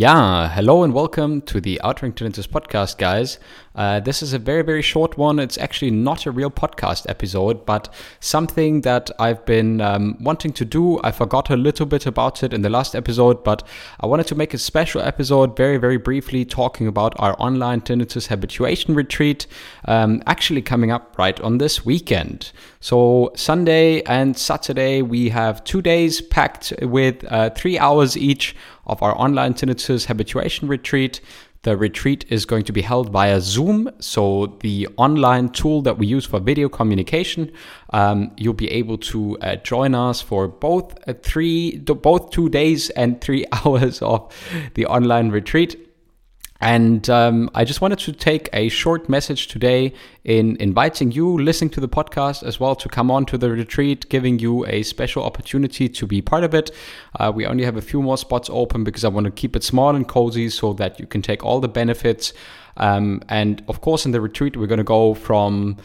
Yeah, hello and welcome to the Outring Tinnitus podcast, guys. Uh, this is a very, very short one. It's actually not a real podcast episode, but something that I've been um, wanting to do. I forgot a little bit about it in the last episode, but I wanted to make a special episode very, very briefly talking about our online tinnitus habituation retreat, um, actually coming up right on this weekend. So, Sunday and Saturday, we have two days packed with uh, three hours each of our online tinnitus habituation retreat. The retreat is going to be held via Zoom. So, the online tool that we use for video communication, um, you'll be able to uh, join us for both uh, three, both two days and three hours of the online retreat. And um, I just wanted to take a short message today in inviting you, listening to the podcast as well, to come on to the retreat, giving you a special opportunity to be part of it. Uh, we only have a few more spots open because I want to keep it small and cozy so that you can take all the benefits. Um, and of course, in the retreat, we're going to go from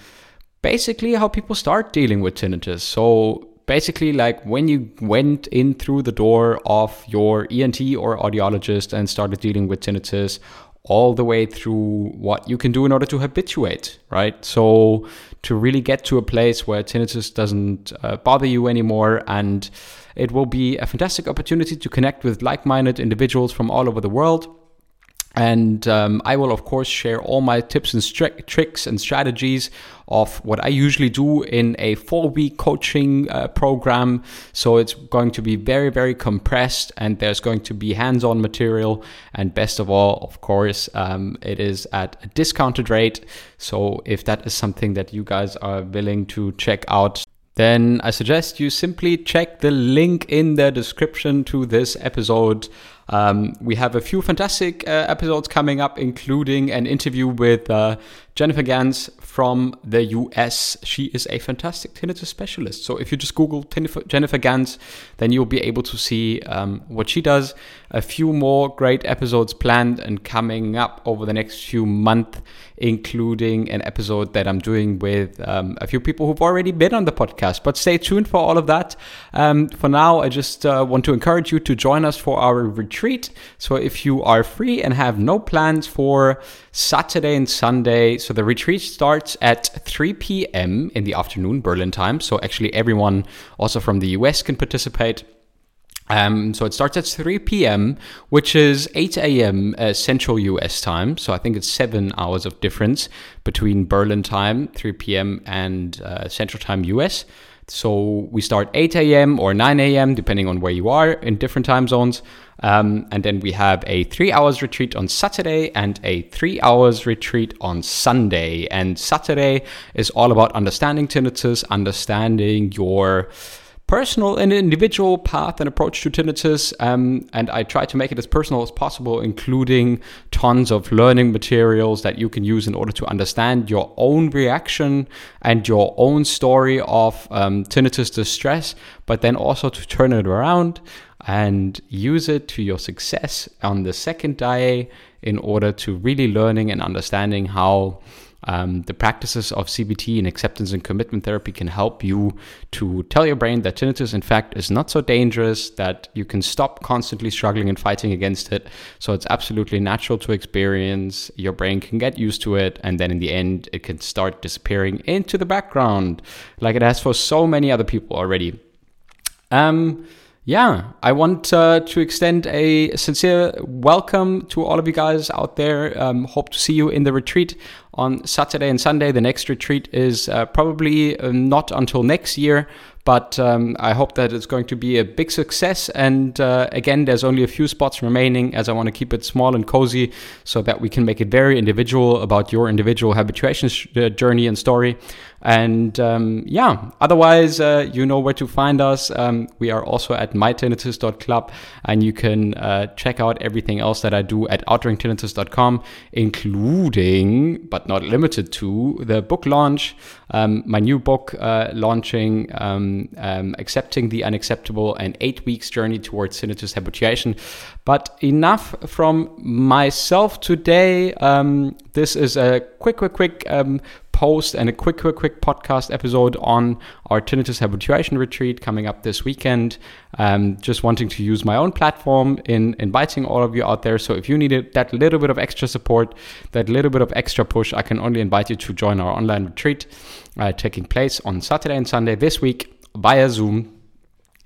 basically how people start dealing with tinnitus. So basically like when you went in through the door of your ENT or audiologist and started dealing with tinnitus all the way through what you can do in order to habituate, right? So to really get to a place where tinnitus doesn't uh, bother you anymore and it will be a fantastic opportunity to connect with like-minded individuals from all over the world and um, I will, of course, share all my tips and stri- tricks and strategies of what I usually do in a four week coaching uh, program. So it's going to be very, very compressed, and there's going to be hands on material. And best of all, of course, um, it is at a discounted rate. So if that is something that you guys are willing to check out, then I suggest you simply check the link in the description to this episode. Um, we have a few fantastic uh, episodes coming up, including an interview with uh, Jennifer Gans from the US. She is a fantastic tinnitus specialist. So if you just Google Jennifer Gans, then you'll be able to see um, what she does. A few more great episodes planned and coming up over the next few months, including an episode that I'm doing with um, a few people who've already been on the podcast. But stay tuned for all of that. Um, for now, I just uh, want to encourage you to join us for our retreat. So if you are free and have no plans for Saturday and Sunday, so the retreat starts at 3 p.m. in the afternoon, Berlin time. So actually, everyone also from the US can participate. Um, so it starts at 3 p.m., which is 8 a.m. Uh, Central US time. So I think it's seven hours of difference between Berlin time, 3 p.m., and uh, Central time US. So we start 8 a.m. or 9 a.m., depending on where you are in different time zones. Um, and then we have a three hours retreat on Saturday and a three hours retreat on Sunday. And Saturday is all about understanding tinnitus, understanding your personal and individual path and approach to tinnitus. Um, and I try to make it as personal as possible, including tons of learning materials that you can use in order to understand your own reaction and your own story of um, tinnitus distress, but then also to turn it around and use it to your success on the second day in order to really learning and understanding how um, the practices of CBT and acceptance and commitment therapy can help you to tell your brain that tinnitus, in fact, is not so dangerous, that you can stop constantly struggling and fighting against it. So it's absolutely natural to experience. Your brain can get used to it, and then in the end, it can start disappearing into the background, like it has for so many other people already. Um, yeah, I want uh, to extend a sincere welcome to all of you guys out there. Um, hope to see you in the retreat on Saturday and Sunday. The next retreat is uh, probably uh, not until next year, but um, I hope that it's going to be a big success. And uh, again, there's only a few spots remaining as I want to keep it small and cozy so that we can make it very individual about your individual habituation sh- uh, journey and story. And um, yeah, otherwise, uh, you know where to find us. Um, we are also at mytinnitus.club, and you can uh, check out everything else that I do at outringtinnitus.com, including, but not limited to, the book launch, um, my new book uh, launching, um, um, Accepting the Unacceptable, and eight weeks journey towards tinnitus habituation. But enough from myself today. Um, this is a quick, quick, quick post and a quick, quick, quick podcast episode on our tinnitus habituation retreat coming up this weekend. Um, just wanting to use my own platform in inviting all of you out there. So if you needed that little bit of extra support, that little bit of extra push, I can only invite you to join our online retreat uh, taking place on Saturday and Sunday this week via Zoom.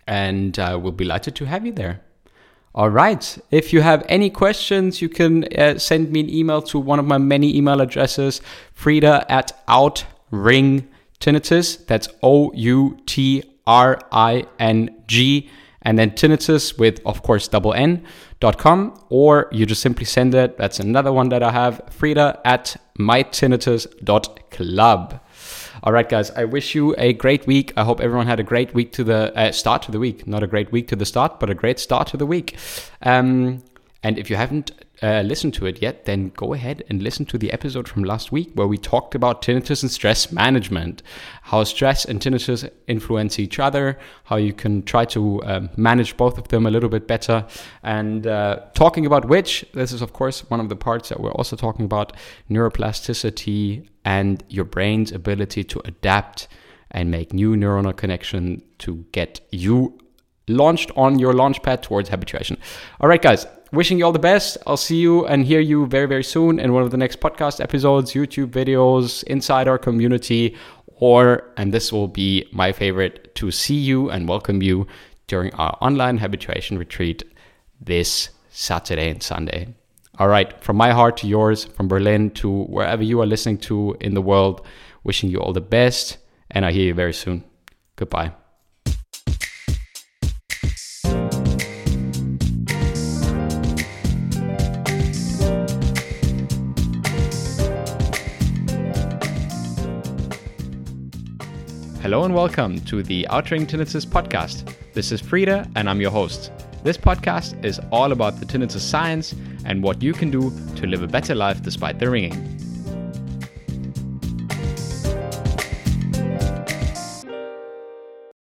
And uh, we'll be delighted to have you there. All right. If you have any questions, you can uh, send me an email to one of my many email addresses, Frida at Outring Tinnitus. That's O U T R I N G. And then tinnitus with, of course, double N dot com. Or you just simply send it. That's another one that I have, Frida at mytinnitus dot club. All right, guys, I wish you a great week. I hope everyone had a great week to the uh, start to the week. Not a great week to the start, but a great start to the week. Um, and if you haven't uh, listened to it yet, then go ahead and listen to the episode from last week where we talked about tinnitus and stress management, how stress and tinnitus influence each other, how you can try to um, manage both of them a little bit better. And uh, talking about which, this is, of course, one of the parts that we're also talking about neuroplasticity and your brain's ability to adapt and make new neuronal connection to get you launched on your launch pad towards habituation. All right, guys, wishing you all the best. I'll see you and hear you very, very soon in one of the next podcast episodes, YouTube videos, inside our community, or, and this will be my favorite, to see you and welcome you during our online habituation retreat this Saturday and Sunday. All right, from my heart to yours, from Berlin to wherever you are listening to in the world, wishing you all the best, and I hear you very soon. Goodbye. Hello and welcome to the Outring Tinnitus podcast. This is Frida and I'm your host. This podcast is all about the tinnitus science and what you can do to live a better life despite the ringing.